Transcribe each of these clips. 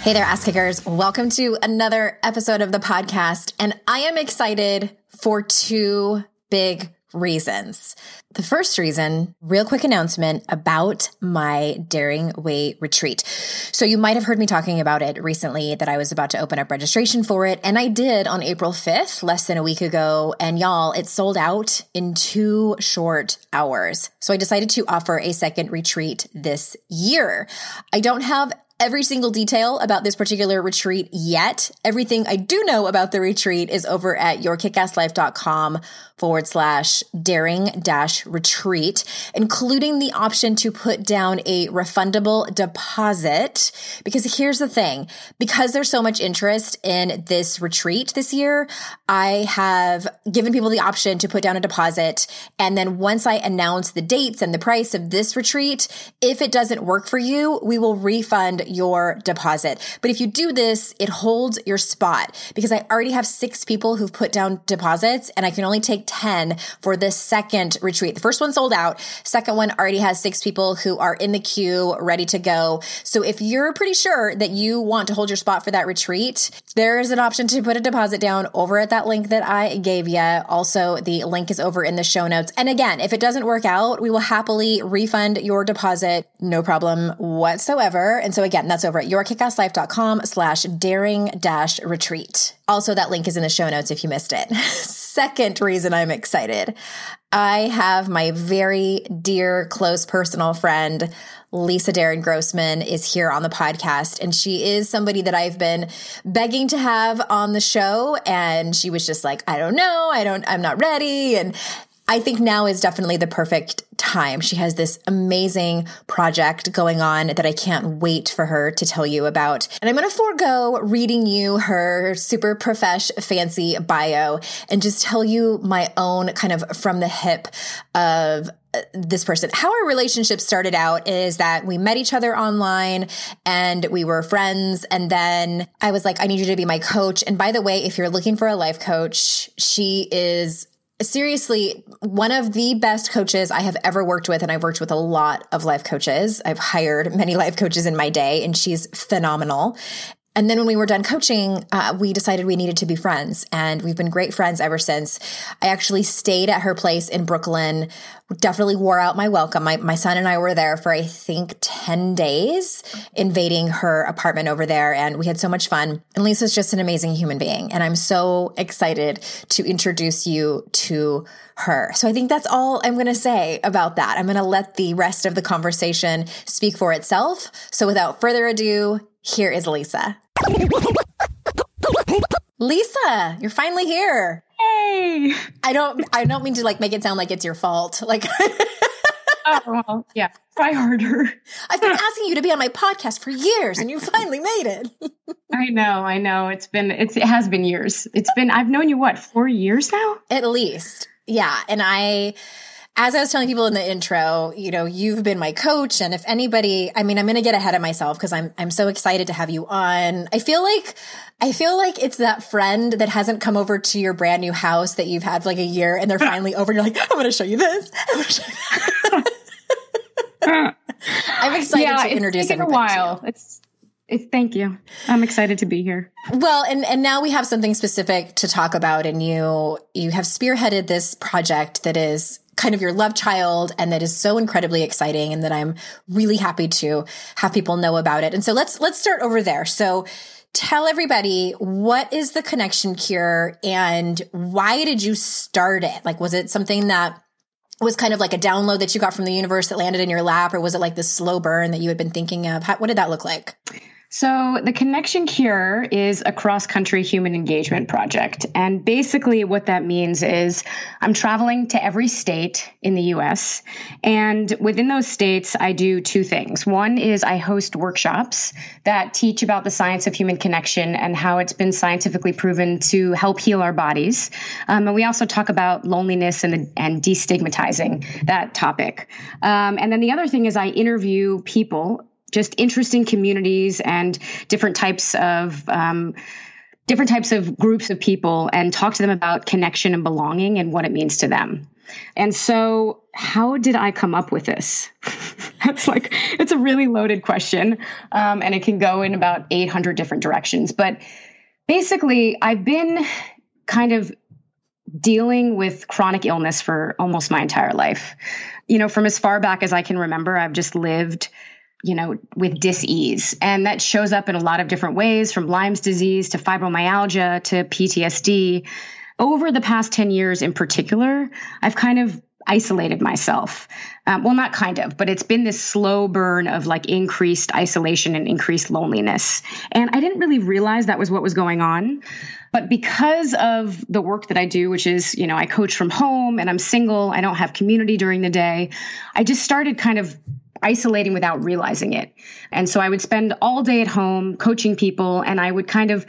Hey there, ass kickers. Welcome to another episode of the podcast. And I am excited for two big reasons. The first reason, real quick announcement about my Daring Way retreat. So you might have heard me talking about it recently that I was about to open up registration for it. And I did on April 5th, less than a week ago. And y'all, it sold out in two short hours. So I decided to offer a second retreat this year. I don't have every single detail about this particular retreat yet. Everything I do know about the retreat is over at yourkickasslife.com forward slash daring dash retreat, including the option to put down a refundable deposit. Because here's the thing because there's so much interest in this retreat this year, I have given people the option to put down a deposit. And then once I announce the dates and the price of this retreat, if it doesn't work for you, we will refund your deposit. But if you do this, it holds your spot because I already have six people who've put down deposits and I can only take 10 for this second retreat. The first one sold out. Second one already has six people who are in the queue ready to go. So if you're pretty sure that you want to hold your spot for that retreat, there is an option to put a deposit down over at that link that I gave you. Also, the link is over in the show notes. And again, if it doesn't work out, we will happily refund your deposit. No problem whatsoever. And so again, that's over at yourkickasslife.com slash daring dash retreat. Also, that link is in the show notes if you missed it. Second reason I'm excited. I have my very dear, close personal friend, Lisa Darren Grossman is here on the podcast. And she is somebody that I've been begging to have on the show. And she was just like, I don't know. I don't, I'm not ready. And I think now is definitely the perfect time. She has this amazing project going on that I can't wait for her to tell you about. And I'm going to forego reading you her super profesh fancy bio and just tell you my own kind of from the hip of uh, this person. How our relationship started out is that we met each other online and we were friends. And then I was like, I need you to be my coach. And by the way, if you're looking for a life coach, she is seriously one of the best coaches I have ever worked with. And I've worked with a lot of life coaches. I've hired many life coaches in my day, and she's phenomenal. And then when we were done coaching, uh, we decided we needed to be friends. And we've been great friends ever since. I actually stayed at her place in Brooklyn, definitely wore out my welcome. My, my son and I were there for, I think, 10 days, invading her apartment over there. And we had so much fun. And Lisa's just an amazing human being. And I'm so excited to introduce you to her. So I think that's all I'm going to say about that. I'm going to let the rest of the conversation speak for itself. So without further ado, here is Lisa. Lisa, you're finally here. Hey. I don't I don't mean to like make it sound like it's your fault. Like Oh well, yeah. Try harder. I've been asking you to be on my podcast for years and you finally made it. I know, I know. It's been it's it has been years. It's been I've known you what, 4 years now? At least. Yeah, and I as I was telling people in the intro, you know, you've been my coach. And if anybody, I mean, I'm going to get ahead of myself because I'm, I'm so excited to have you on. I feel like, I feel like it's that friend that hasn't come over to your brand new house that you've had for like a year and they're finally over. And you're like, I'm going to show you this. I'm, excited yeah, to introduce it's a while. It's, it's, thank you. I'm excited to be here. Well, and and now we have something specific to talk about, and you you have spearheaded this project that is kind of your love child and that is so incredibly exciting and that I'm really happy to have people know about it. And so let's let's start over there. So tell everybody what is the connection cure and why did you start it? Like was it something that was kind of like a download that you got from the universe that landed in your lap or was it like this slow burn that you had been thinking of? How, what did that look like? So, the Connection Cure is a cross country human engagement project. And basically, what that means is I'm traveling to every state in the US. And within those states, I do two things. One is I host workshops that teach about the science of human connection and how it's been scientifically proven to help heal our bodies. Um, and we also talk about loneliness and, and destigmatizing that topic. Um, and then the other thing is I interview people just interesting communities and different types of um, different types of groups of people and talk to them about connection and belonging and what it means to them. And so, how did I come up with this? That's like, it's a really loaded question. Um, and it can go in about 800 different directions. But basically, I've been kind of dealing with chronic illness for almost my entire life. You know, from as far back as I can remember, I've just lived you know, with dis-ease. And that shows up in a lot of different ways from Lyme's disease to fibromyalgia to PTSD. Over the past 10 years in particular, I've kind of isolated myself. Um, well, not kind of, but it's been this slow burn of like increased isolation and increased loneliness. And I didn't really realize that was what was going on. But because of the work that I do, which is, you know, I coach from home and I'm single, I don't have community during the day, I just started kind of isolating without realizing it. And so I would spend all day at home coaching people and I would kind of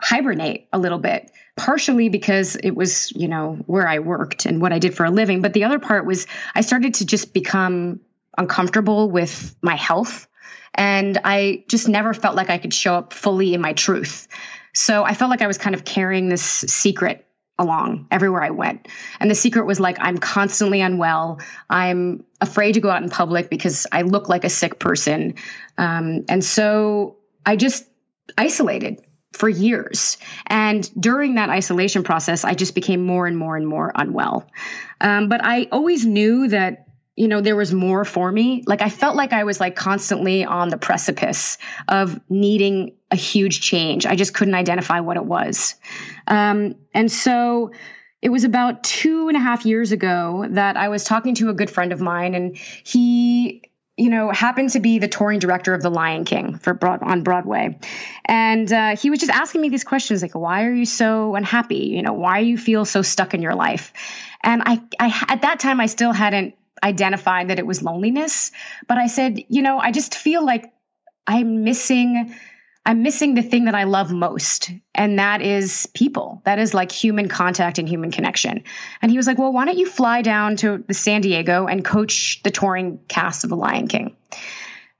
hibernate a little bit partially because it was you know where i worked and what i did for a living but the other part was i started to just become uncomfortable with my health and i just never felt like i could show up fully in my truth so i felt like i was kind of carrying this secret along everywhere I went. And the secret was like, I'm constantly unwell. I'm afraid to go out in public because I look like a sick person. Um, and so I just isolated for years. And during that isolation process, I just became more and more and more unwell. Um, but I always knew that you know there was more for me like i felt like i was like constantly on the precipice of needing a huge change i just couldn't identify what it was um, and so it was about two and a half years ago that i was talking to a good friend of mine and he you know, happened to be the touring director of The Lion King for broad, on Broadway, and uh, he was just asking me these questions like, "Why are you so unhappy? You know, why you feel so stuck in your life?" And I, I at that time, I still hadn't identified that it was loneliness. But I said, you know, I just feel like I'm missing I'm missing the thing that I love most, and that is people. That is like human contact and human connection. And he was like, Well, why don't you fly down to the San Diego and coach the touring cast of The Lion King?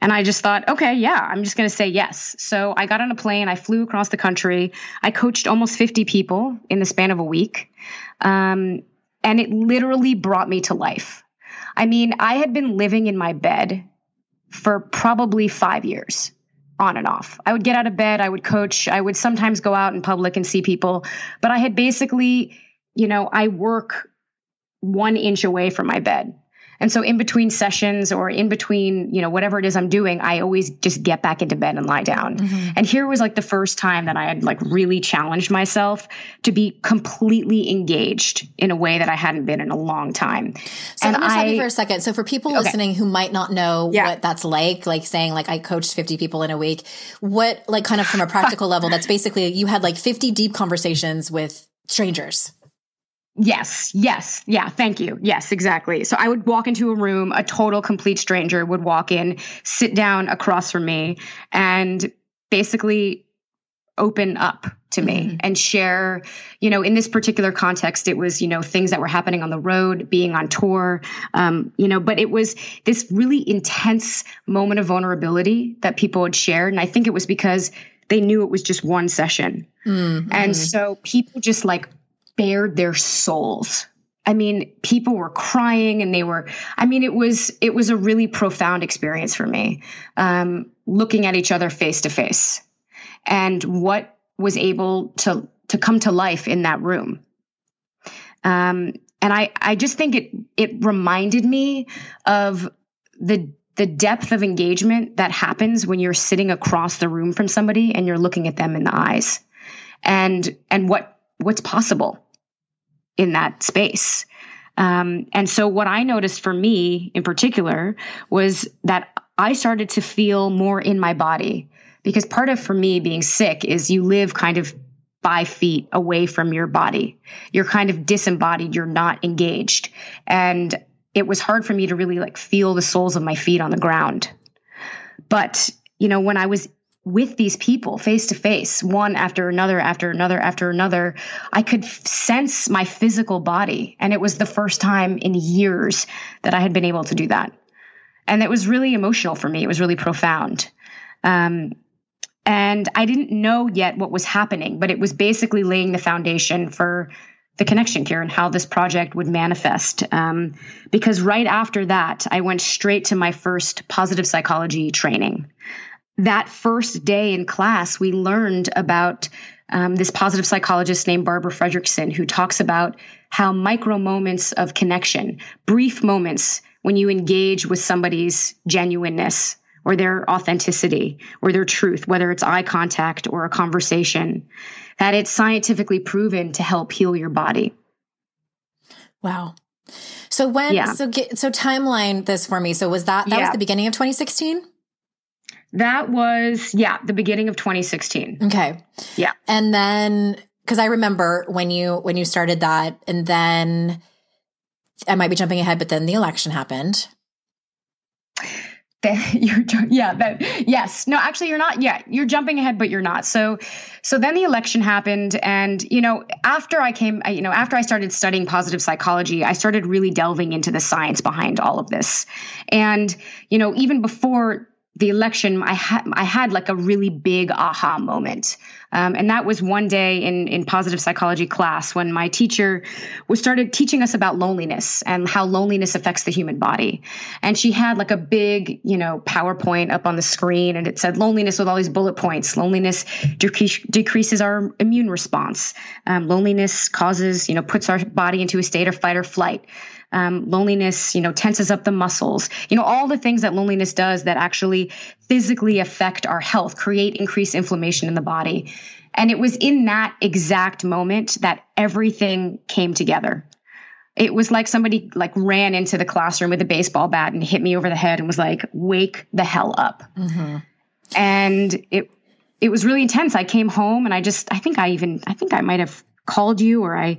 And I just thought, okay, yeah, I'm just going to say yes. So I got on a plane, I flew across the country, I coached almost 50 people in the span of a week. Um, and it literally brought me to life. I mean, I had been living in my bed for probably five years on and off. I would get out of bed, I would coach, I would sometimes go out in public and see people, but I had basically, you know, I work one inch away from my bed. And so in between sessions or in between, you know, whatever it is I'm doing, I always just get back into bed and lie down. Mm-hmm. And here was like the first time that I had like really challenged myself to be completely engaged in a way that I hadn't been in a long time. So and let me stop you for a second. So for people okay. listening who might not know yeah. what that's like, like saying like I coached 50 people in a week, what like kind of from a practical level, that's basically you had like 50 deep conversations with strangers. Yes, yes, yeah, thank you. Yes, exactly. So I would walk into a room, a total complete stranger would walk in, sit down across from me, and basically open up to me mm-hmm. and share, you know, in this particular context, it was, you know, things that were happening on the road, being on tour, um, you know, but it was this really intense moment of vulnerability that people had shared. And I think it was because they knew it was just one session. Mm-hmm. And so people just like bared their souls. I mean, people were crying and they were, I mean, it was, it was a really profound experience for me, um, looking at each other face to face and what was able to, to come to life in that room. Um, and I, I just think it, it reminded me of the, the depth of engagement that happens when you're sitting across the room from somebody and you're looking at them in the eyes and, and what, what's possible in that space. Um, and so, what I noticed for me in particular was that I started to feel more in my body because part of for me being sick is you live kind of five feet away from your body. You're kind of disembodied, you're not engaged. And it was hard for me to really like feel the soles of my feet on the ground. But, you know, when I was with these people face to face, one after another, after another, after another, I could f- sense my physical body. And it was the first time in years that I had been able to do that. And it was really emotional for me. It was really profound. Um, and I didn't know yet what was happening, but it was basically laying the foundation for the connection cure and how this project would manifest. Um, because right after that, I went straight to my first positive psychology training. That first day in class, we learned about um, this positive psychologist named Barbara Fredrickson, who talks about how micro moments of connection, brief moments when you engage with somebody's genuineness, or their authenticity or their truth, whether it's eye contact or a conversation, that it's scientifically proven to help heal your body. Wow. So when yeah. so get, so timeline this for me. So was that that yeah. was the beginning of 2016? That was yeah, the beginning of 2016. Okay. Yeah. And then cuz I remember when you when you started that and then I might be jumping ahead but then the election happened that you're yeah that yes no actually you're not yeah you're jumping ahead but you're not so so then the election happened and you know after i came you know after i started studying positive psychology i started really delving into the science behind all of this and you know even before the election, I had I had like a really big aha moment, um, and that was one day in in positive psychology class when my teacher was started teaching us about loneliness and how loneliness affects the human body, and she had like a big you know PowerPoint up on the screen, and it said loneliness with all these bullet points. Loneliness decrease, decreases our immune response. Um, loneliness causes you know puts our body into a state of fight or flight um, loneliness, you know, tenses up the muscles, you know, all the things that loneliness does that actually physically affect our health, create increased inflammation in the body. And it was in that exact moment that everything came together. It was like somebody like ran into the classroom with a baseball bat and hit me over the head and was like, "Wake the hell up!" Mm-hmm. And it it was really intense. I came home and I just I think I even I think I might have called you or I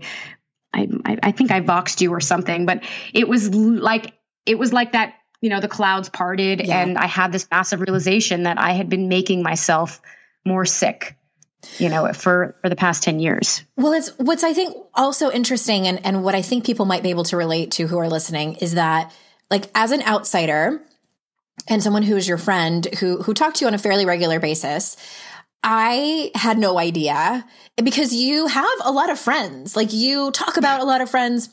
I, I think I voxed you or something, but it was like it was like that. You know, the clouds parted, yeah. and I had this massive realization that I had been making myself more sick you know for for the past 10 years well it's what's i think also interesting and and what i think people might be able to relate to who are listening is that like as an outsider and someone who is your friend who who talked to you on a fairly regular basis I had no idea because you have a lot of friends. Like you talk about a lot of friends.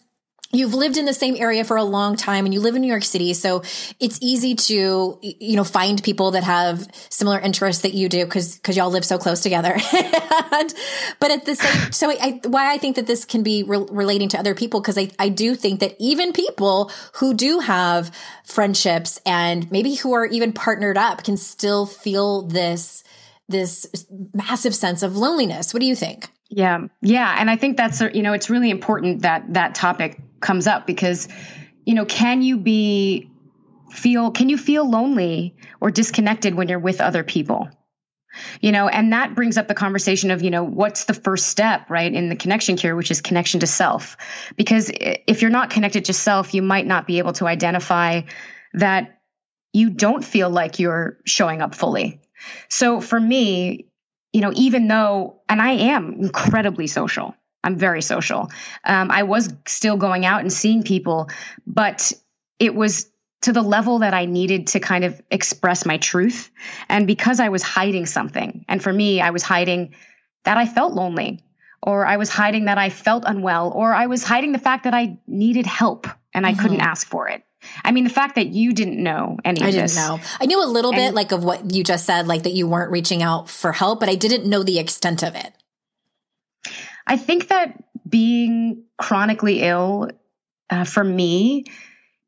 You've lived in the same area for a long time and you live in New York City. So it's easy to, you know, find people that have similar interests that you do because, because y'all live so close together. and, but at the same, so I, why I think that this can be re- relating to other people, because I, I do think that even people who do have friendships and maybe who are even partnered up can still feel this this massive sense of loneliness. What do you think? Yeah. Yeah. And I think that's, you know, it's really important that that topic comes up because, you know, can you be, feel, can you feel lonely or disconnected when you're with other people? You know, and that brings up the conversation of, you know, what's the first step, right, in the connection cure, which is connection to self. Because if you're not connected to self, you might not be able to identify that you don't feel like you're showing up fully so for me, you know, even though, and I am incredibly social, I'm very social. Um, I was still going out and seeing people, but it was to the level that I needed to kind of express my truth. And because I was hiding something, and for me, I was hiding that I felt lonely, or I was hiding that I felt unwell, or I was hiding the fact that I needed help and I mm-hmm. couldn't ask for it. I mean, the fact that you didn't know any I didn't know. I knew a little and, bit like of what you just said, like that you weren't reaching out for help, but I didn't know the extent of it. I think that being chronically ill uh, for me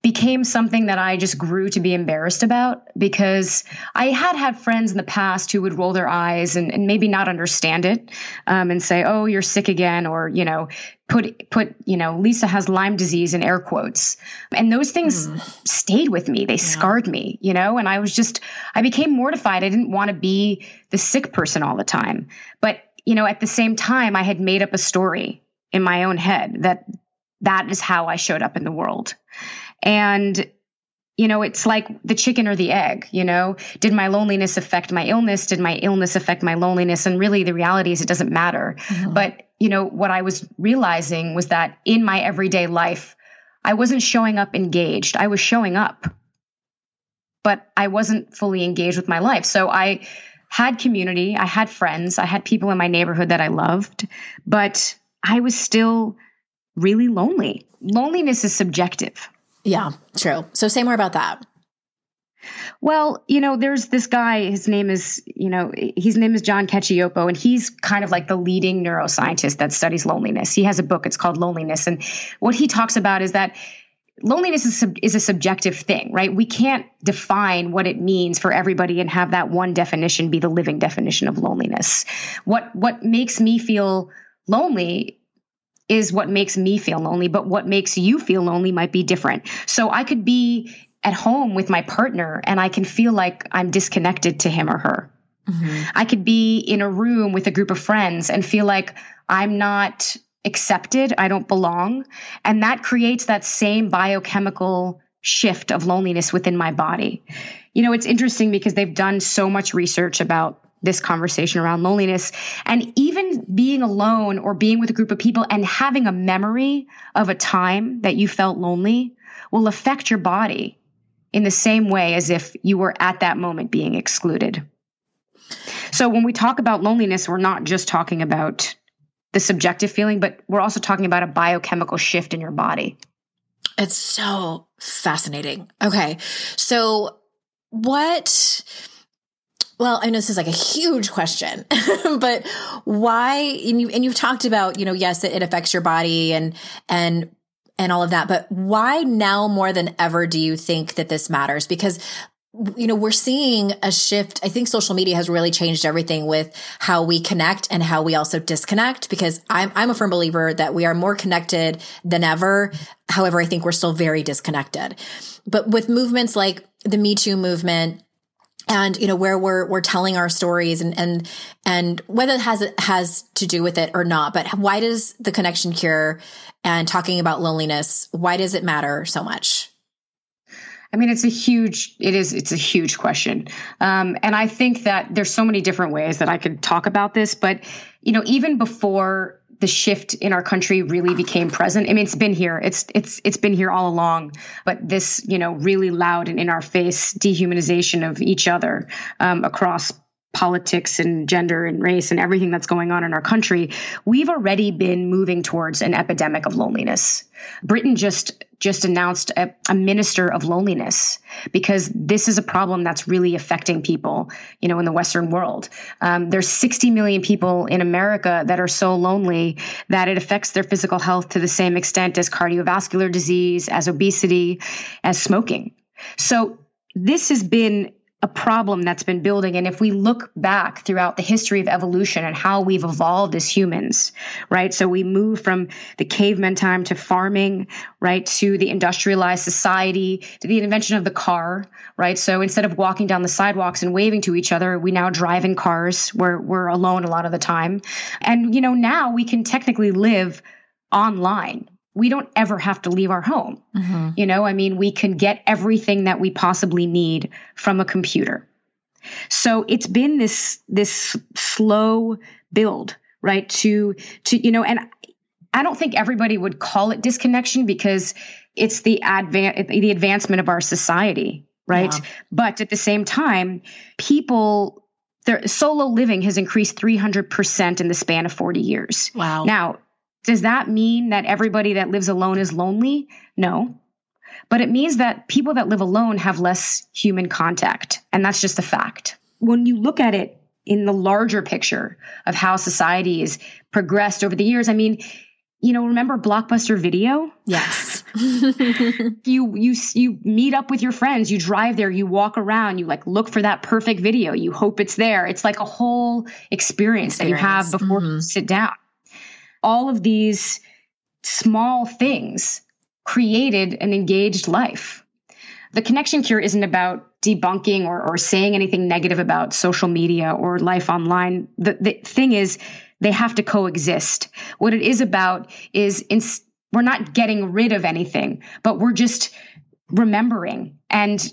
became something that I just grew to be embarrassed about because I had had friends in the past who would roll their eyes and, and maybe not understand it um, and say, "Oh, you're sick again," or you know, put put you know, Lisa has Lyme disease in air quotes, and those things mm. stayed with me. They yeah. scarred me, you know, and I was just I became mortified. I didn't want to be the sick person all the time, but you know, at the same time, I had made up a story in my own head that that is how I showed up in the world. And you know, it's like the chicken or the egg, you know, did my loneliness affect my illness? Did my illness affect my loneliness? And really the reality is it doesn't matter. Mm-hmm. But, you know, what I was realizing was that in my everyday life, I wasn't showing up engaged. I was showing up, but I wasn't fully engaged with my life. So I had community, I had friends, I had people in my neighborhood that I loved, but I was still really lonely. Loneliness is subjective. Yeah, true. So say more about that. Well, you know, there's this guy, his name is, you know, his name is John Cacioppo, and he's kind of like the leading neuroscientist that studies loneliness. He has a book, it's called Loneliness. And what he talks about is that loneliness is, is a subjective thing, right? We can't define what it means for everybody and have that one definition be the living definition of loneliness. What, what makes me feel lonely is what makes me feel lonely, but what makes you feel lonely might be different. So I could be at home with my partner and I can feel like I'm disconnected to him or her. Mm-hmm. I could be in a room with a group of friends and feel like I'm not accepted, I don't belong. And that creates that same biochemical shift of loneliness within my body. You know, it's interesting because they've done so much research about this conversation around loneliness and even being alone or being with a group of people and having a memory of a time that you felt lonely will affect your body in the same way as if you were at that moment being excluded. So when we talk about loneliness, we're not just talking about the subjective feeling, but we're also talking about a biochemical shift in your body. It's so fascinating. Okay. So what well, I know this is like a huge question, but why? And, you, and you've talked about, you know, yes, it, it affects your body and and and all of that, but why now more than ever do you think that this matters? Because you know, we're seeing a shift. I think social media has really changed everything with how we connect and how we also disconnect because I'm, I'm a firm believer that we are more connected than ever. However, I think we're still very disconnected. But with movements like the Me Too movement, and you know where we're we're telling our stories and and and whether it has it has to do with it or not but why does the connection cure and talking about loneliness why does it matter so much I mean, it's a huge, it is, it's a huge question. Um, and I think that there's so many different ways that I could talk about this, but, you know, even before the shift in our country really became present. I mean, it's been here. It's it's it's been here all along. But this, you know, really loud and in our face dehumanization of each other um, across politics and gender and race and everything that's going on in our country, we've already been moving towards an epidemic of loneliness. Britain just just announced a, a, minister of loneliness because this is a problem that's really affecting people, you know, in the Western world. Um, there's 60 million people in America that are so lonely that it affects their physical health to the same extent as cardiovascular disease, as obesity, as smoking. So this has been a problem that's been building. And if we look back throughout the history of evolution and how we've evolved as humans, right? So we move from the caveman time to farming, right? To the industrialized society, to the invention of the car, right? So instead of walking down the sidewalks and waving to each other, we now drive in cars where we're alone a lot of the time. And, you know, now we can technically live online we don't ever have to leave our home. Mm-hmm. You know, I mean, we can get everything that we possibly need from a computer. So it's been this this slow build, right? To to you know, and I don't think everybody would call it disconnection because it's the advan- the advancement of our society, right? Yeah. But at the same time, people their solo living has increased 300% in the span of 40 years. Wow. Now, does that mean that everybody that lives alone is lonely? No. But it means that people that live alone have less human contact. And that's just a fact. When you look at it in the larger picture of how society has progressed over the years, I mean, you know, remember Blockbuster Video? Yes. you you you meet up with your friends, you drive there, you walk around, you like look for that perfect video. You hope it's there. It's like a whole experience, experience. that you have before mm-hmm. you sit down. All of these small things created an engaged life. The connection cure isn't about debunking or, or saying anything negative about social media or life online. The, the thing is, they have to coexist. What it is about is in, we're not getting rid of anything, but we're just remembering and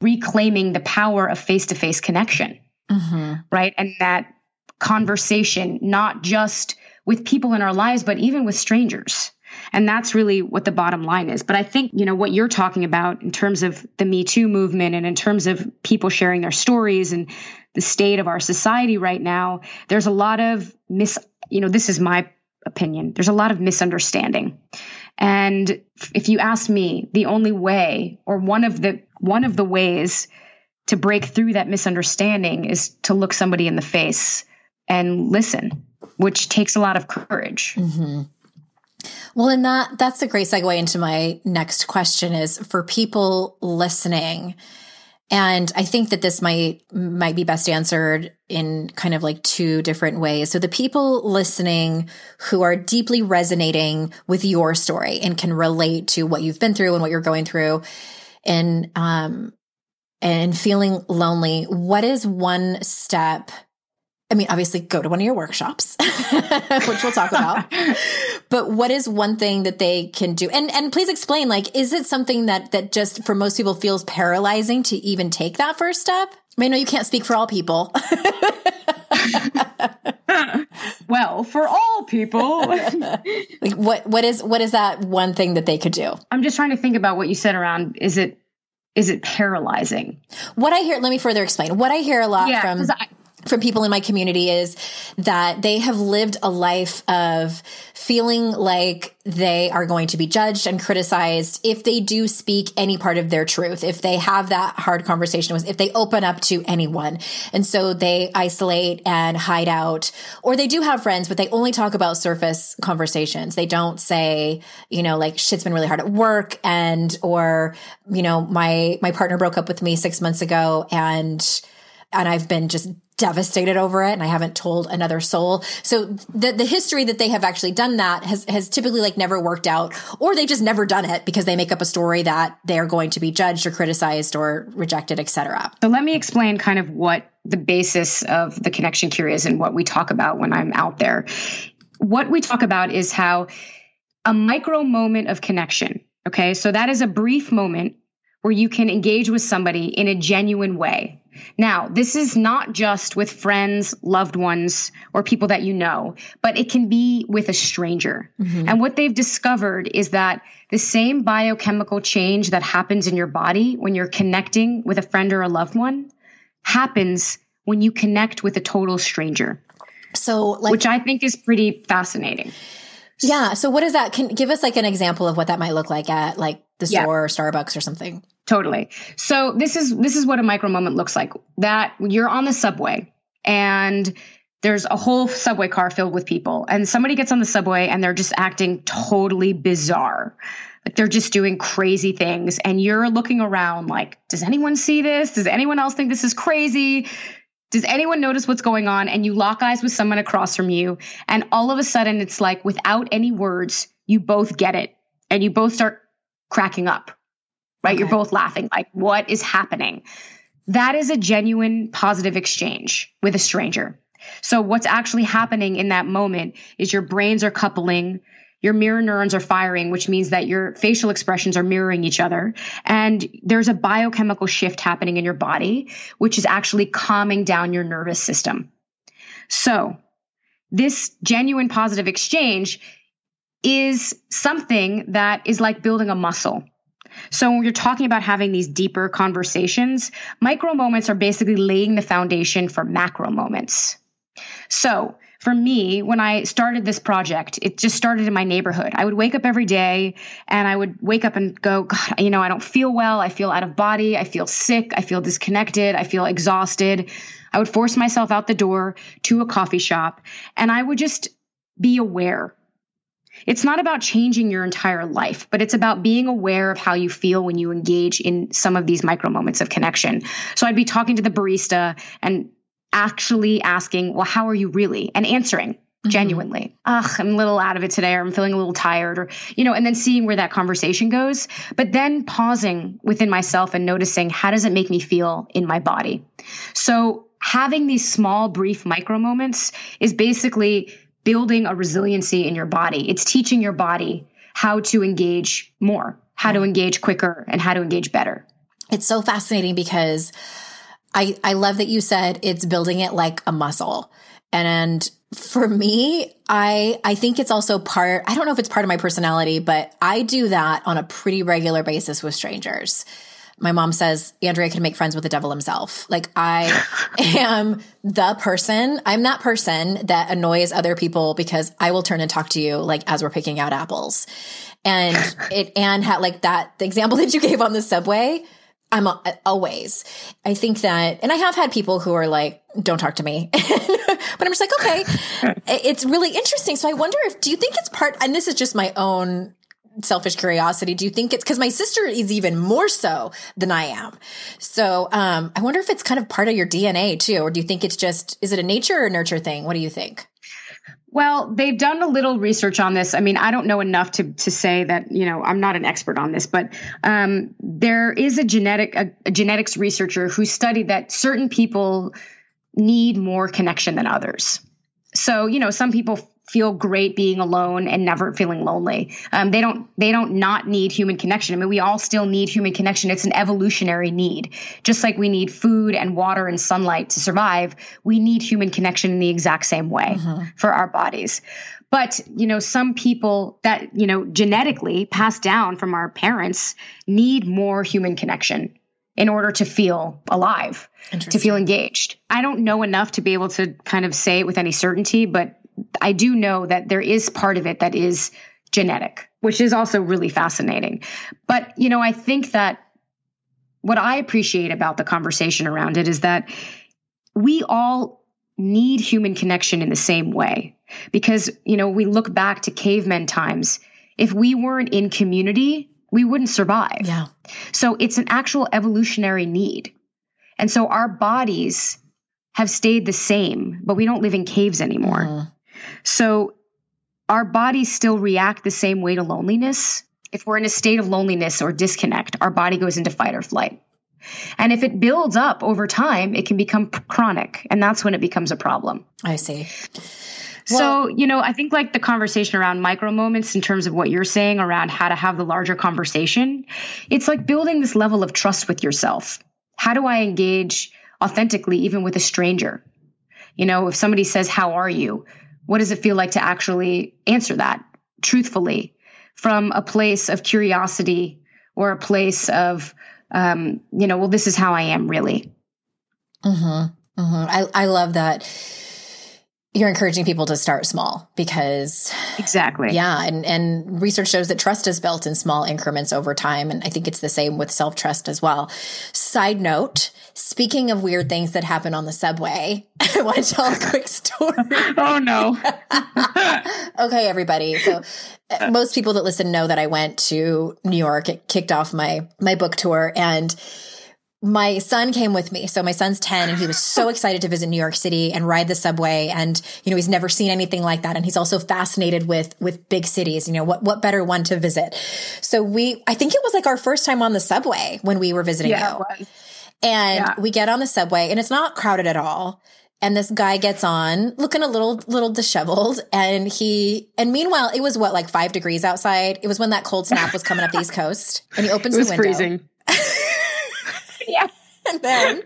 reclaiming the power of face to face connection. Mm-hmm. Right. And that conversation, not just with people in our lives, but even with strangers. And that's really what the bottom line is. But I think, you know, what you're talking about in terms of the Me Too movement and in terms of people sharing their stories and the state of our society right now, there's a lot of mis, you know, this is my opinion. There's a lot of misunderstanding. And if you ask me, the only way or one of the one of the ways to break through that misunderstanding is to look somebody in the face and listen, which takes a lot of courage. Mm-hmm. Well, and that that's a great segue into my next question is for people listening and I think that this might might be best answered in kind of like two different ways. So the people listening who are deeply resonating with your story and can relate to what you've been through and what you're going through and um and feeling lonely, what is one step I mean, obviously go to one of your workshops, which we'll talk about. but what is one thing that they can do? And and please explain like is it something that that just for most people feels paralyzing to even take that first step? I mean, you can't speak for all people. well, for all people. like what what is what is that one thing that they could do? I'm just trying to think about what you said around is it is it paralyzing? What I hear, let me further explain. What I hear a lot yeah, from I, from people in my community is that they have lived a life of feeling like they are going to be judged and criticized if they do speak any part of their truth, if they have that hard conversation with, if they open up to anyone. And so they isolate and hide out, or they do have friends, but they only talk about surface conversations. They don't say, you know, like shit's been really hard at work and, or, you know, my, my partner broke up with me six months ago and, and I've been just devastated over it and I haven't told another soul. So the the history that they have actually done that has has typically like never worked out or they've just never done it because they make up a story that they are going to be judged or criticized or rejected, etc. So let me explain kind of what the basis of the connection cure is and what we talk about when I'm out there. What we talk about is how a micro moment of connection, okay? So that is a brief moment where you can engage with somebody in a genuine way now, this is not just with friends, loved ones, or people that you know, but it can be with a stranger. Mm-hmm. And what they've discovered is that the same biochemical change that happens in your body when you're connecting with a friend or a loved one happens when you connect with a total stranger. So, like, which I think is pretty fascinating. Yeah. So, what is that? Can give us like an example of what that might look like at like the store yeah. or Starbucks or something? Totally. So this is this is what a micro moment looks like. That you're on the subway and there's a whole subway car filled with people and somebody gets on the subway and they're just acting totally bizarre. Like they're just doing crazy things and you're looking around like does anyone see this? Does anyone else think this is crazy? Does anyone notice what's going on? And you lock eyes with someone across from you and all of a sudden it's like without any words you both get it and you both start cracking up right? Okay. You're both laughing. Like, what is happening? That is a genuine positive exchange with a stranger. So, what's actually happening in that moment is your brains are coupling, your mirror neurons are firing, which means that your facial expressions are mirroring each other. And there's a biochemical shift happening in your body, which is actually calming down your nervous system. So, this genuine positive exchange is something that is like building a muscle. So when you're talking about having these deeper conversations, micro moments are basically laying the foundation for macro moments. So for me, when I started this project, it just started in my neighborhood. I would wake up every day and I would wake up and go, God, you know, I don't feel well. I feel out of body. I feel sick. I feel disconnected. I feel exhausted. I would force myself out the door to a coffee shop and I would just be aware It's not about changing your entire life, but it's about being aware of how you feel when you engage in some of these micro moments of connection. So I'd be talking to the barista and actually asking, well, how are you really? And answering mm-hmm. genuinely. Ugh, I'm a little out of it today, or I'm feeling a little tired, or, you know, and then seeing where that conversation goes. But then pausing within myself and noticing how does it make me feel in my body? So having these small, brief micro moments is basically building a resiliency in your body. It's teaching your body how to engage more, how to engage quicker, and how to engage better. It's so fascinating because I, I love that you said it's building it like a muscle. And for me, I I think it's also part I don't know if it's part of my personality, but I do that on a pretty regular basis with strangers. My mom says Andrea can make friends with the devil himself. Like I am the person, I'm that person that annoys other people because I will turn and talk to you like as we're picking out apples. And it and had like that the example that you gave on the subway, I'm always. I think that, and I have had people who are like, don't talk to me. but I'm just like, okay, it's really interesting. So I wonder if, do you think it's part, and this is just my own selfish curiosity. Do you think it's because my sister is even more so than I am? So um, I wonder if it's kind of part of your DNA too, or do you think it's just, is it a nature or nurture thing? What do you think? Well, they've done a little research on this. I mean, I don't know enough to to say that you know I'm not an expert on this, but um, there is a genetic a, a genetics researcher who studied that certain people need more connection than others. So you know, some people feel great being alone and never feeling lonely. Um, they don't they don't not need human connection. I mean, we all still need human connection. It's an evolutionary need. Just like we need food and water and sunlight to survive, we need human connection in the exact same way mm-hmm. for our bodies. But, you know, some people that, you know, genetically passed down from our parents need more human connection in order to feel alive, to feel engaged. I don't know enough to be able to kind of say it with any certainty, but I do know that there is part of it that is genetic, which is also really fascinating. But, you know, I think that what I appreciate about the conversation around it is that we all need human connection in the same way. Because, you know, we look back to cavemen times. If we weren't in community, we wouldn't survive. Yeah. So it's an actual evolutionary need. And so our bodies have stayed the same, but we don't live in caves anymore. Mm-hmm. So our bodies still react the same way to loneliness. If we're in a state of loneliness or disconnect, our body goes into fight or flight. And if it builds up over time, it can become chronic. And that's when it becomes a problem. I see. Well, so, you know, I think like the conversation around micro moments in terms of what you're saying around how to have the larger conversation, it's like building this level of trust with yourself. How do I engage authentically, even with a stranger? You know, if somebody says, How are you? What does it feel like to actually answer that truthfully from a place of curiosity or a place of, um, you know, well, this is how I am really. Mm-hmm, mm-hmm. I, I love that you're encouraging people to start small because exactly yeah and and research shows that trust is built in small increments over time and i think it's the same with self-trust as well side note speaking of weird things that happen on the subway i want to tell a quick story oh no okay everybody so uh, most people that listen know that i went to new york it kicked off my my book tour and my son came with me. So my son's 10 and he was so excited to visit New York City and ride the subway. And, you know, he's never seen anything like that. And he's also fascinated with, with big cities. You know, what, what better one to visit? So we, I think it was like our first time on the subway when we were visiting yeah, you. And yeah. we get on the subway and it's not crowded at all. And this guy gets on looking a little, little disheveled. And he, and meanwhile, it was what, like five degrees outside. It was when that cold snap was coming up the East Coast and he opens the window. freezing. yeah. And then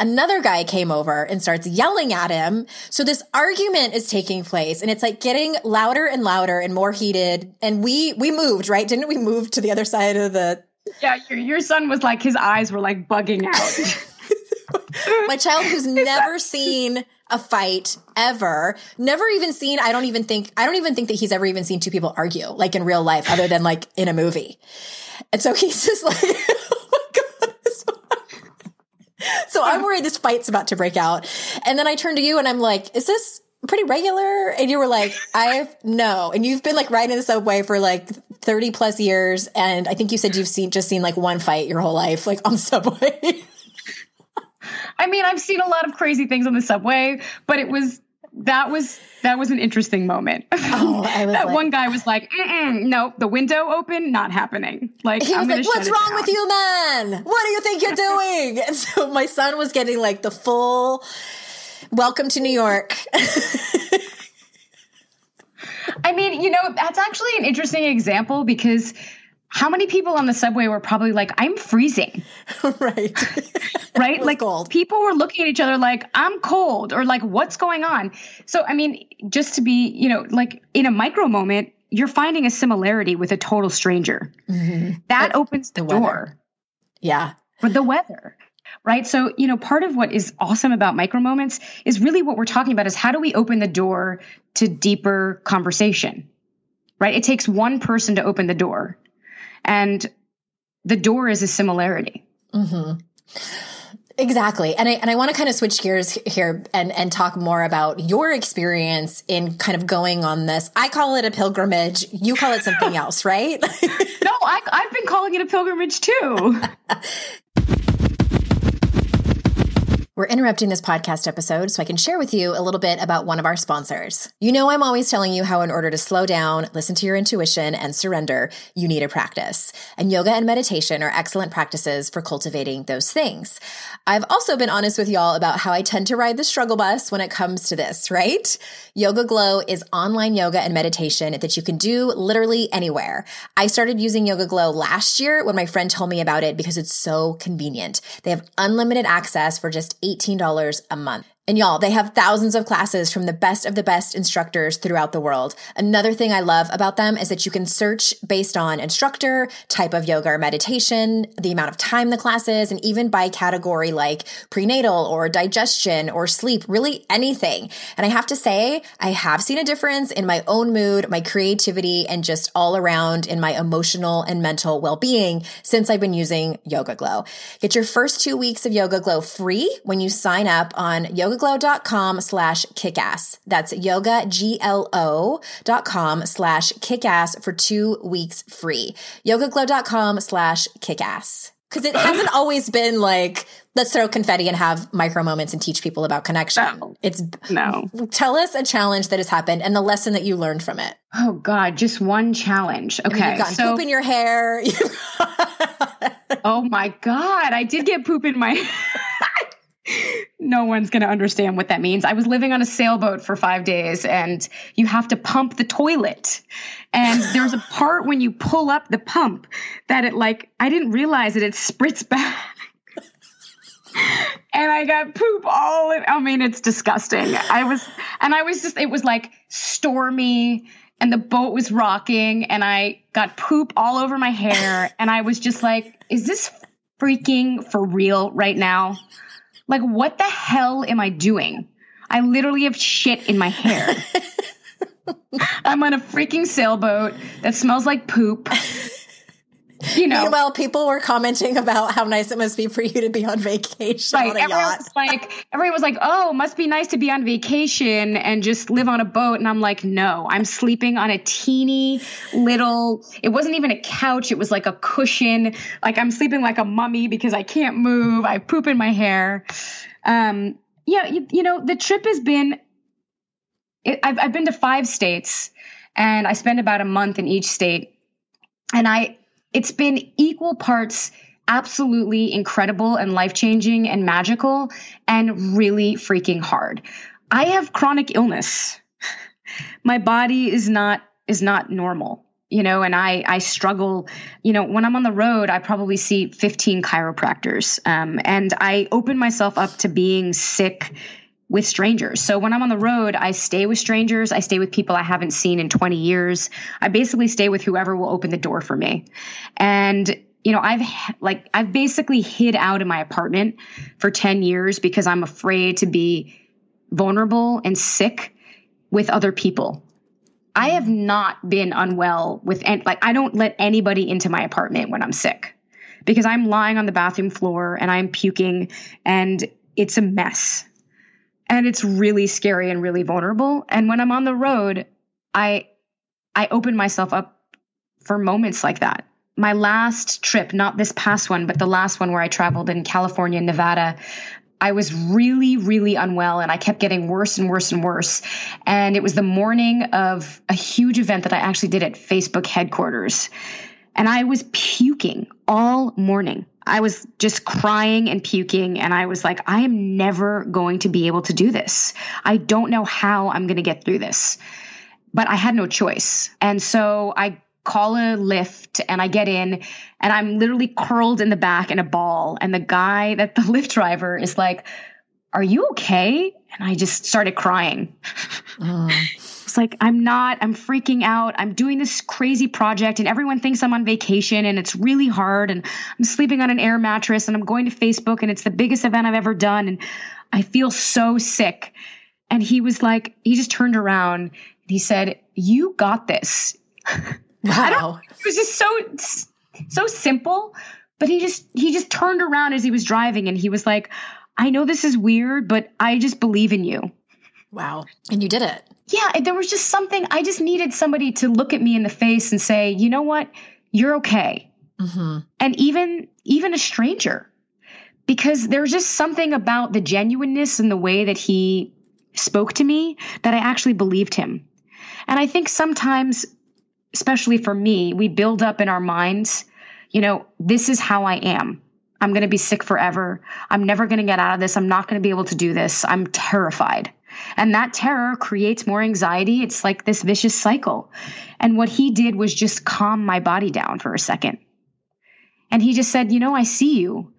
another guy came over and starts yelling at him. So this argument is taking place and it's like getting louder and louder and more heated. And we, we moved, right? Didn't we move to the other side of the. Yeah. Your, your son was like, his eyes were like bugging out. My child who's never seen a fight ever, never even seen, I don't even think, I don't even think that he's ever even seen two people argue like in real life other than like in a movie. And so he's just like, what is this? so I'm worried this fight's about to break out. And then I turn to you and I'm like, is this, pretty regular? And you were like, I've no. And you've been like riding the subway for like 30 plus years. And I think you said you've seen just seen like one fight your whole life, like on the subway. I mean, I've seen a lot of crazy things on the subway, but it was that was that was an interesting moment. Oh, that like, one guy was like, "No, the window open, not happening." Like he was like, "What's wrong with you, man? What do you think you're doing?" and so my son was getting like the full welcome to New York. I mean, you know, that's actually an interesting example because how many people on the subway were probably like, I'm freezing? right. right? like cold. people were looking at each other like, I'm cold or like, what's going on? So, I mean, just to be, you know, like in a micro moment, you're finding a similarity with a total stranger. Mm-hmm. That opens the, the door. Yeah. For the weather. Right. So, you know, part of what is awesome about micro moments is really what we're talking about is how do we open the door to deeper conversation? Right. It takes one person to open the door and the door is a similarity. Mm-hmm. Exactly. And I and I want to kind of switch gears here and and talk more about your experience in kind of going on this. I call it a pilgrimage. You call it something else, right? no, I I've been calling it a pilgrimage too. We're interrupting this podcast episode so I can share with you a little bit about one of our sponsors. You know, I'm always telling you how, in order to slow down, listen to your intuition, and surrender, you need a practice. And yoga and meditation are excellent practices for cultivating those things. I've also been honest with y'all about how I tend to ride the struggle bus when it comes to this, right? YogaGlo is online yoga and meditation that you can do literally anywhere. I started using YogaGlo last year when my friend told me about it because it's so convenient. They have unlimited access for just $18 a month. And y'all, they have thousands of classes from the best of the best instructors throughout the world. Another thing I love about them is that you can search based on instructor, type of yoga or meditation, the amount of time the class is, and even by category like prenatal or digestion or sleep, really anything. And I have to say, I have seen a difference in my own mood, my creativity, and just all around in my emotional and mental well-being since I've been using YogaGlo. Get your first two weeks of YogaGlo free when you sign up on Yoga yogaglo.com slash kickass. That's yogaglo.com slash kickass for two weeks free. yogaglo.com slash kickass. Cause it hasn't always been like, let's throw confetti and have micro moments and teach people about connection. No. It's no. Tell us a challenge that has happened and the lesson that you learned from it. Oh God, just one challenge. Okay. I mean, you've so, poop in your hair. oh my God. I did get poop in my no one's going to understand what that means. I was living on a sailboat for five days and you have to pump the toilet. And there's a part when you pull up the pump that it like, I didn't realize that it spritz back. and I got poop all in, I mean, it's disgusting. I was, and I was just, it was like stormy and the boat was rocking and I got poop all over my hair. And I was just like, is this freaking for real right now? Like, what the hell am I doing? I literally have shit in my hair. I'm on a freaking sailboat that smells like poop. You know, Meanwhile, people were commenting about how nice it must be for you to be on vacation right. on a everyone yacht. Was like everyone was like, "Oh, must be nice to be on vacation and just live on a boat." And I'm like, "No, I'm sleeping on a teeny little. It wasn't even a couch; it was like a cushion. Like I'm sleeping like a mummy because I can't move. I poop in my hair. Um, yeah, you, you know, the trip has been. It, I've I've been to five states, and I spend about a month in each state, and I it's been equal parts absolutely incredible and life changing and magical and really freaking hard. I have chronic illness. My body is not is not normal you know and i i struggle you know when i'm on the road i probably see 15 chiropractors um, and i open myself up to being sick with strangers. So when I'm on the road, I stay with strangers. I stay with people I haven't seen in 20 years. I basically stay with whoever will open the door for me. And you know, I've like I've basically hid out in my apartment for 10 years because I'm afraid to be vulnerable and sick with other people. I have not been unwell with and like I don't let anybody into my apartment when I'm sick because I'm lying on the bathroom floor and I'm puking and it's a mess and it's really scary and really vulnerable. And when I'm on the road, I I open myself up for moments like that. My last trip, not this past one, but the last one where I traveled in California and Nevada, I was really, really unwell and I kept getting worse and worse and worse. And it was the morning of a huge event that I actually did at Facebook headquarters. And I was puking all morning. I was just crying and puking. And I was like, I am never going to be able to do this. I don't know how I'm going to get through this. But I had no choice. And so I call a Lyft and I get in and I'm literally curled in the back in a ball. And the guy that the Lyft driver is like, Are you okay? And I just started crying. Like, I'm not, I'm freaking out. I'm doing this crazy project and everyone thinks I'm on vacation and it's really hard. And I'm sleeping on an air mattress and I'm going to Facebook and it's the biggest event I've ever done. And I feel so sick. And he was like, he just turned around and he said, You got this. Wow. it was just so so simple, but he just he just turned around as he was driving and he was like, "I know this is weird, but I just believe in you." Wow. And you did it. Yeah, there was just something I just needed somebody to look at me in the face and say, "You know what? You're okay." Mm-hmm. And even even a stranger because there's just something about the genuineness and the way that he spoke to me that I actually believed him. And I think sometimes especially for me, we build up in our minds, you know, this is how I am. I'm going to be sick forever. I'm never going to get out of this. I'm not going to be able to do this. I'm terrified. And that terror creates more anxiety. It's like this vicious cycle. And what he did was just calm my body down for a second. And he just said, You know, I see you.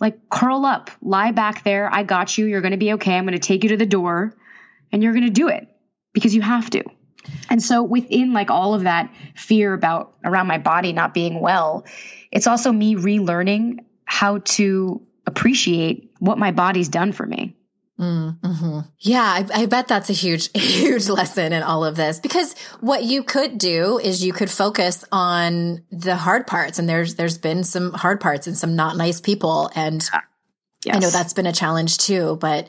Like, curl up, lie back there. I got you. You're going to be okay. I'm going to take you to the door and you're going to do it because you have to. And so within like all of that fear about around my body not being well, it's also me relearning how to appreciate what my body's done for me. Mm-hmm. Yeah, I, I, bet that's a huge, huge lesson in all of this because what you could do is you could focus on the hard parts, and there's there's been some hard parts and some not nice people, and yes. I know that's been a challenge too. But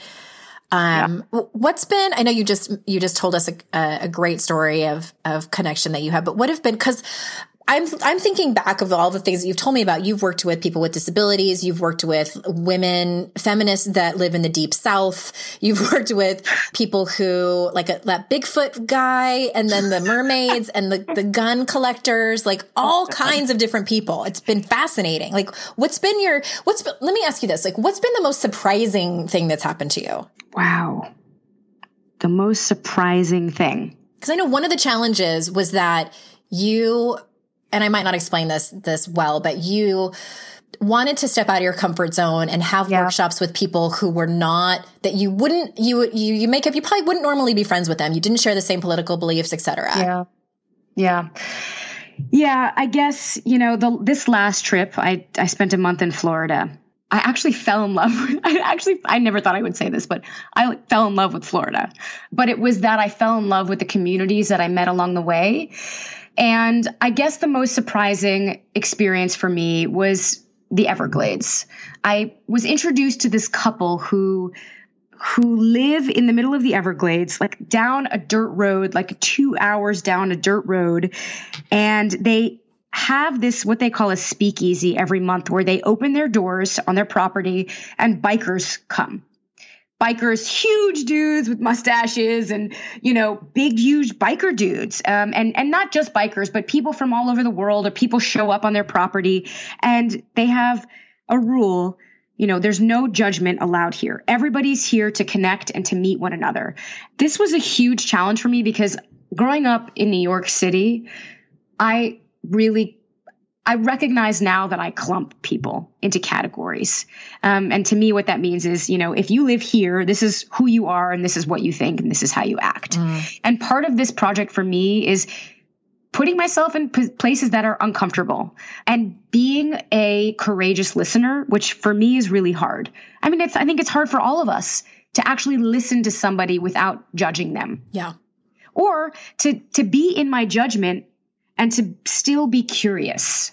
um, yeah. what's been, I know you just, you just told us a, a great story of, of connection that you have, but what have been, cause I'm I'm thinking back of all the things that you've told me about. You've worked with people with disabilities. You've worked with women feminists that live in the deep south. You've worked with people who like a, that Bigfoot guy, and then the mermaids and the the gun collectors. Like all kinds of different people. It's been fascinating. Like what's been your what's been, let me ask you this? Like what's been the most surprising thing that's happened to you? Wow, the most surprising thing. Because I know one of the challenges was that you and I might not explain this this well, but you wanted to step out of your comfort zone and have yeah. workshops with people who were not that you wouldn't you you you make up you probably wouldn't normally be friends with them. You didn't share the same political beliefs, etc. Yeah. Yeah. Yeah, I guess, you know, the this last trip I I spent a month in Florida. I actually fell in love. With, I actually, I never thought I would say this, but I fell in love with Florida. But it was that I fell in love with the communities that I met along the way. And I guess the most surprising experience for me was the Everglades. I was introduced to this couple who who live in the middle of the Everglades, like down a dirt road, like two hours down a dirt road. And they have this, what they call a speakeasy every month, where they open their doors on their property and bikers come bikers, huge dudes with mustaches and, you know, big, huge biker dudes. Um, and, and not just bikers, but people from all over the world or people show up on their property and they have a rule. You know, there's no judgment allowed here. Everybody's here to connect and to meet one another. This was a huge challenge for me because growing up in New York City, I really I recognize now that I clump people into categories. Um, and to me, what that means is, you know, if you live here, this is who you are and this is what you think and this is how you act. Mm. And part of this project for me is putting myself in p- places that are uncomfortable and being a courageous listener, which for me is really hard. I mean, it's, I think it's hard for all of us to actually listen to somebody without judging them. Yeah. Or to, to be in my judgment and to still be curious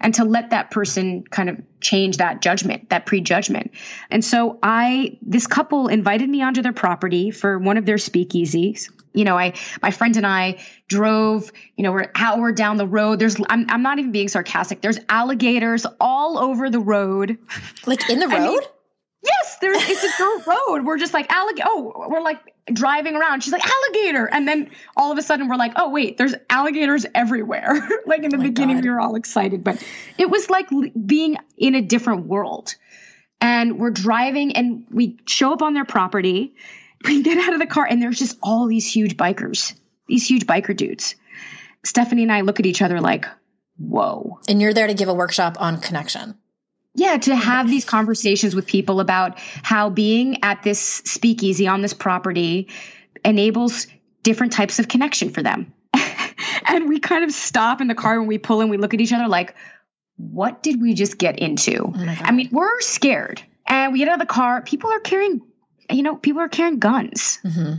and to let that person kind of change that judgment, that prejudgment. And so I, this couple invited me onto their property for one of their speakeasies. You know, I, my friend and I drove, you know, we're an hour down the road. There's, I'm, I'm not even being sarcastic. There's alligators all over the road. Like in the road? I mean, yes, there's, it's a dirt road. We're just like, alligator. Oh, we're like driving around. She's like, alligator. And then all of a sudden we're like, oh, wait, there's alligators everywhere. like in the oh beginning, God. we were all excited, but it was like being in a different world. And we're driving and we show up on their property. We get out of the car and there's just all these huge bikers, these huge biker dudes. Stephanie and I look at each other like, whoa. And you're there to give a workshop on connection yeah, to have these conversations with people about how being at this speakeasy on this property enables different types of connection for them. and we kind of stop in the car when we pull in, we look at each other like, what did we just get into? Oh I mean, we're scared. And we get out of the car, people are carrying, you know, people are carrying guns. Mm-hmm.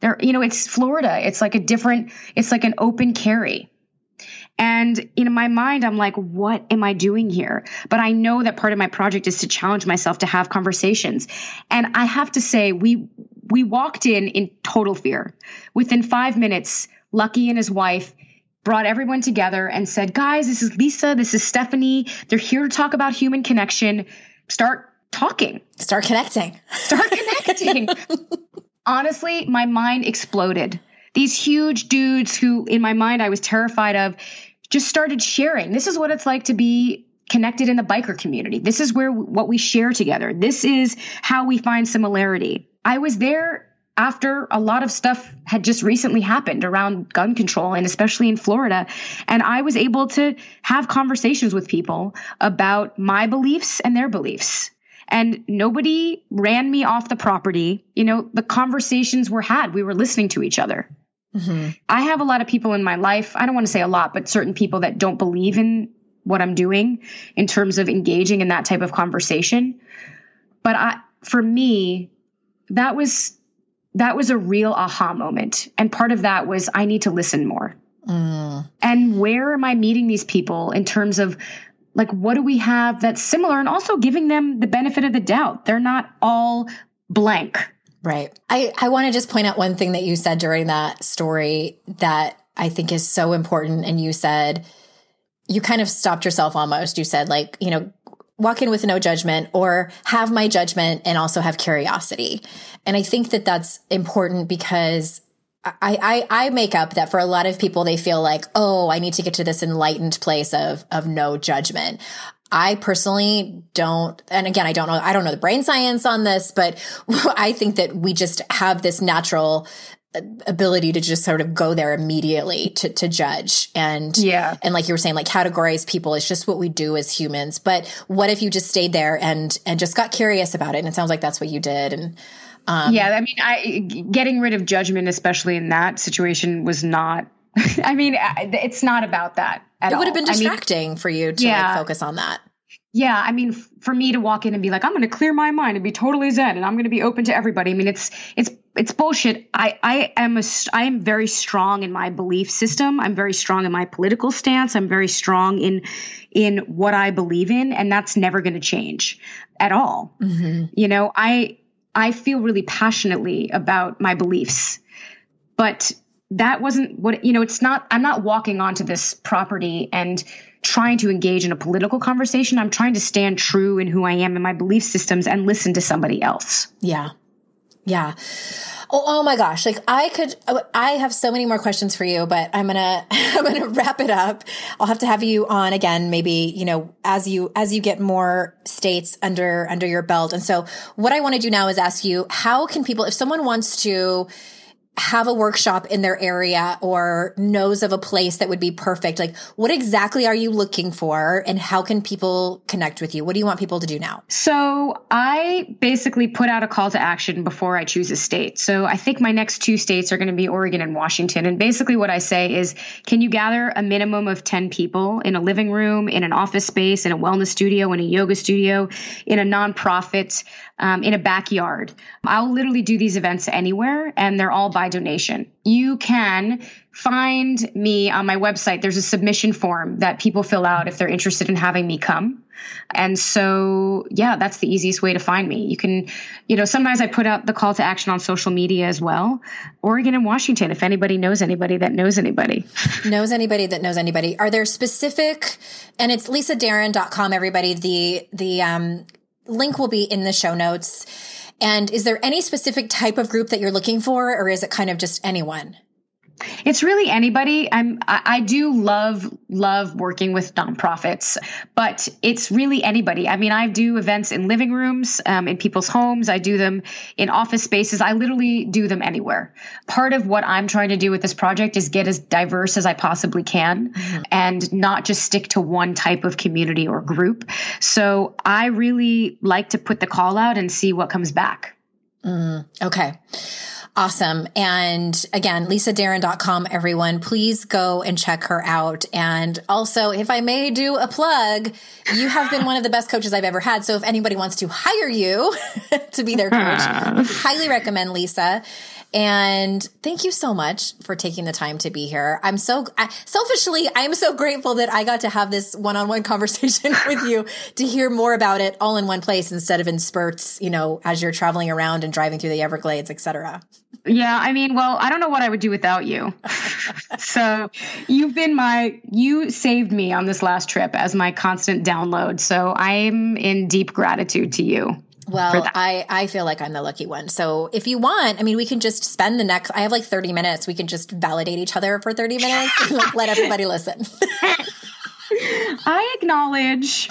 They're, you know, it's Florida. It's like a different, it's like an open carry. And in my mind, I'm like, what am I doing here? But I know that part of my project is to challenge myself to have conversations. And I have to say, we, we walked in in total fear. Within five minutes, Lucky and his wife brought everyone together and said, guys, this is Lisa. This is Stephanie. They're here to talk about human connection. Start talking. Start connecting. Start connecting. Honestly, my mind exploded. These huge dudes who, in my mind, I was terrified of just started sharing. This is what it's like to be connected in the biker community. This is where what we share together. This is how we find similarity. I was there after a lot of stuff had just recently happened around gun control and especially in Florida. And I was able to have conversations with people about my beliefs and their beliefs. And nobody ran me off the property. You know, the conversations were had. We were listening to each other. Mm-hmm. I have a lot of people in my life, I don't want to say a lot, but certain people that don't believe in what I'm doing in terms of engaging in that type of conversation. But I, for me, that was that was a real aha moment. And part of that was I need to listen more. Mm. And where am I meeting these people in terms of like what do we have that's similar and also giving them the benefit of the doubt. They're not all blank. Right. I, I want to just point out one thing that you said during that story that I think is so important. And you said, you kind of stopped yourself almost. You said, like, you know, walk in with no judgment or have my judgment and also have curiosity. And I think that that's important because I, I, I make up that for a lot of people, they feel like, oh, I need to get to this enlightened place of, of no judgment. I personally don't, and again, I don't know, I don't know the brain science on this, but I think that we just have this natural uh, ability to just sort of go there immediately to, to judge. And yeah. and like you were saying like categorize people. It's just what we do as humans. But what if you just stayed there and and just got curious about it? And it sounds like that's what you did. And um, yeah i mean i getting rid of judgment especially in that situation was not I mean, it's not about that. it would have been distracting I mean, for you to yeah, like focus on that. Yeah, I mean, for me to walk in and be like, I'm going to clear my mind and be totally zen, and I'm going to be open to everybody. I mean, it's it's it's bullshit. I I am a I am very strong in my belief system. I'm very strong in my political stance. I'm very strong in in what I believe in, and that's never going to change at all. Mm-hmm. You know, I I feel really passionately about my beliefs, but that wasn't what you know it's not i'm not walking onto this property and trying to engage in a political conversation. I'm trying to stand true in who i am and my belief systems and listen to somebody else. Yeah. Yeah. Oh, oh my gosh. Like i could i have so many more questions for you but i'm gonna i'm gonna wrap it up. I'll have to have you on again maybe you know as you as you get more states under under your belt. And so what i want to do now is ask you how can people if someone wants to have a workshop in their area or knows of a place that would be perfect. Like what exactly are you looking for and how can people connect with you? What do you want people to do now? So i basically put out a call to action before i choose a state. So i think my next two states are going to be oregon and washington. And basically what i say is can you gather a minimum of 10 people in a living room in an office space in a wellness studio in a yoga studio in a nonprofit um, in a backyard i'll literally do these events anywhere and they're all by donation. You can find me on my website. There's a submission form that people fill out if they're interested in having me come. And so, yeah, that's the easiest way to find me. You can, you know, sometimes I put out the call to action on social media as well. Oregon and Washington, if anybody knows anybody that knows anybody. knows anybody that knows anybody. Are there specific, and it's lisadarren.com, everybody. The, the, um, link will be in the show notes. And is there any specific type of group that you're looking for, or is it kind of just anyone? It's really anybody. I'm I, I do love love working with nonprofits, but it's really anybody. I mean, I do events in living rooms, um, in people's homes. I do them in office spaces. I literally do them anywhere. Part of what I'm trying to do with this project is get as diverse as I possibly can, mm-hmm. and not just stick to one type of community or group. So I really like to put the call out and see what comes back. Mm, okay. Awesome. And again, lisadarren.com, everyone, please go and check her out. And also, if I may do a plug, you have been one of the best coaches I've ever had. So if anybody wants to hire you to be their coach, highly recommend Lisa. And thank you so much for taking the time to be here. I'm so I, selfishly, I'm so grateful that I got to have this one-on-one conversation with you to hear more about it all in one place instead of in spurts, you know, as you're traveling around and driving through the Everglades, etc. Yeah, I mean, well, I don't know what I would do without you. so, you've been my you saved me on this last trip as my constant download. So, I'm in deep gratitude to you. Well, I, I feel like I'm the lucky one. So if you want, I mean, we can just spend the next, I have like 30 minutes. We can just validate each other for 30 minutes and like let everybody listen. I acknowledge.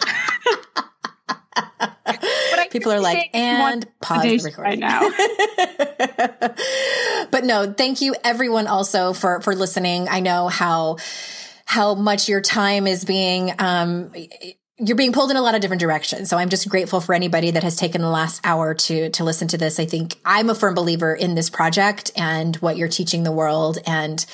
People are like, and pause the recording right now. but no, thank you everyone also for, for listening. I know how, how much your time is being, um, you're being pulled in a lot of different directions. So I'm just grateful for anybody that has taken the last hour to to listen to this. I think I'm a firm believer in this project and what you're teaching the world. And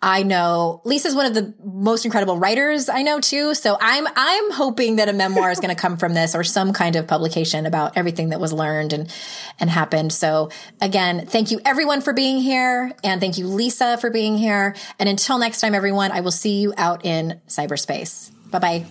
I know Lisa's one of the most incredible writers I know too. So I'm I'm hoping that a memoir is going to come from this or some kind of publication about everything that was learned and and happened. So again, thank you everyone for being here and thank you Lisa for being here. And until next time everyone, I will see you out in cyberspace. Bye-bye.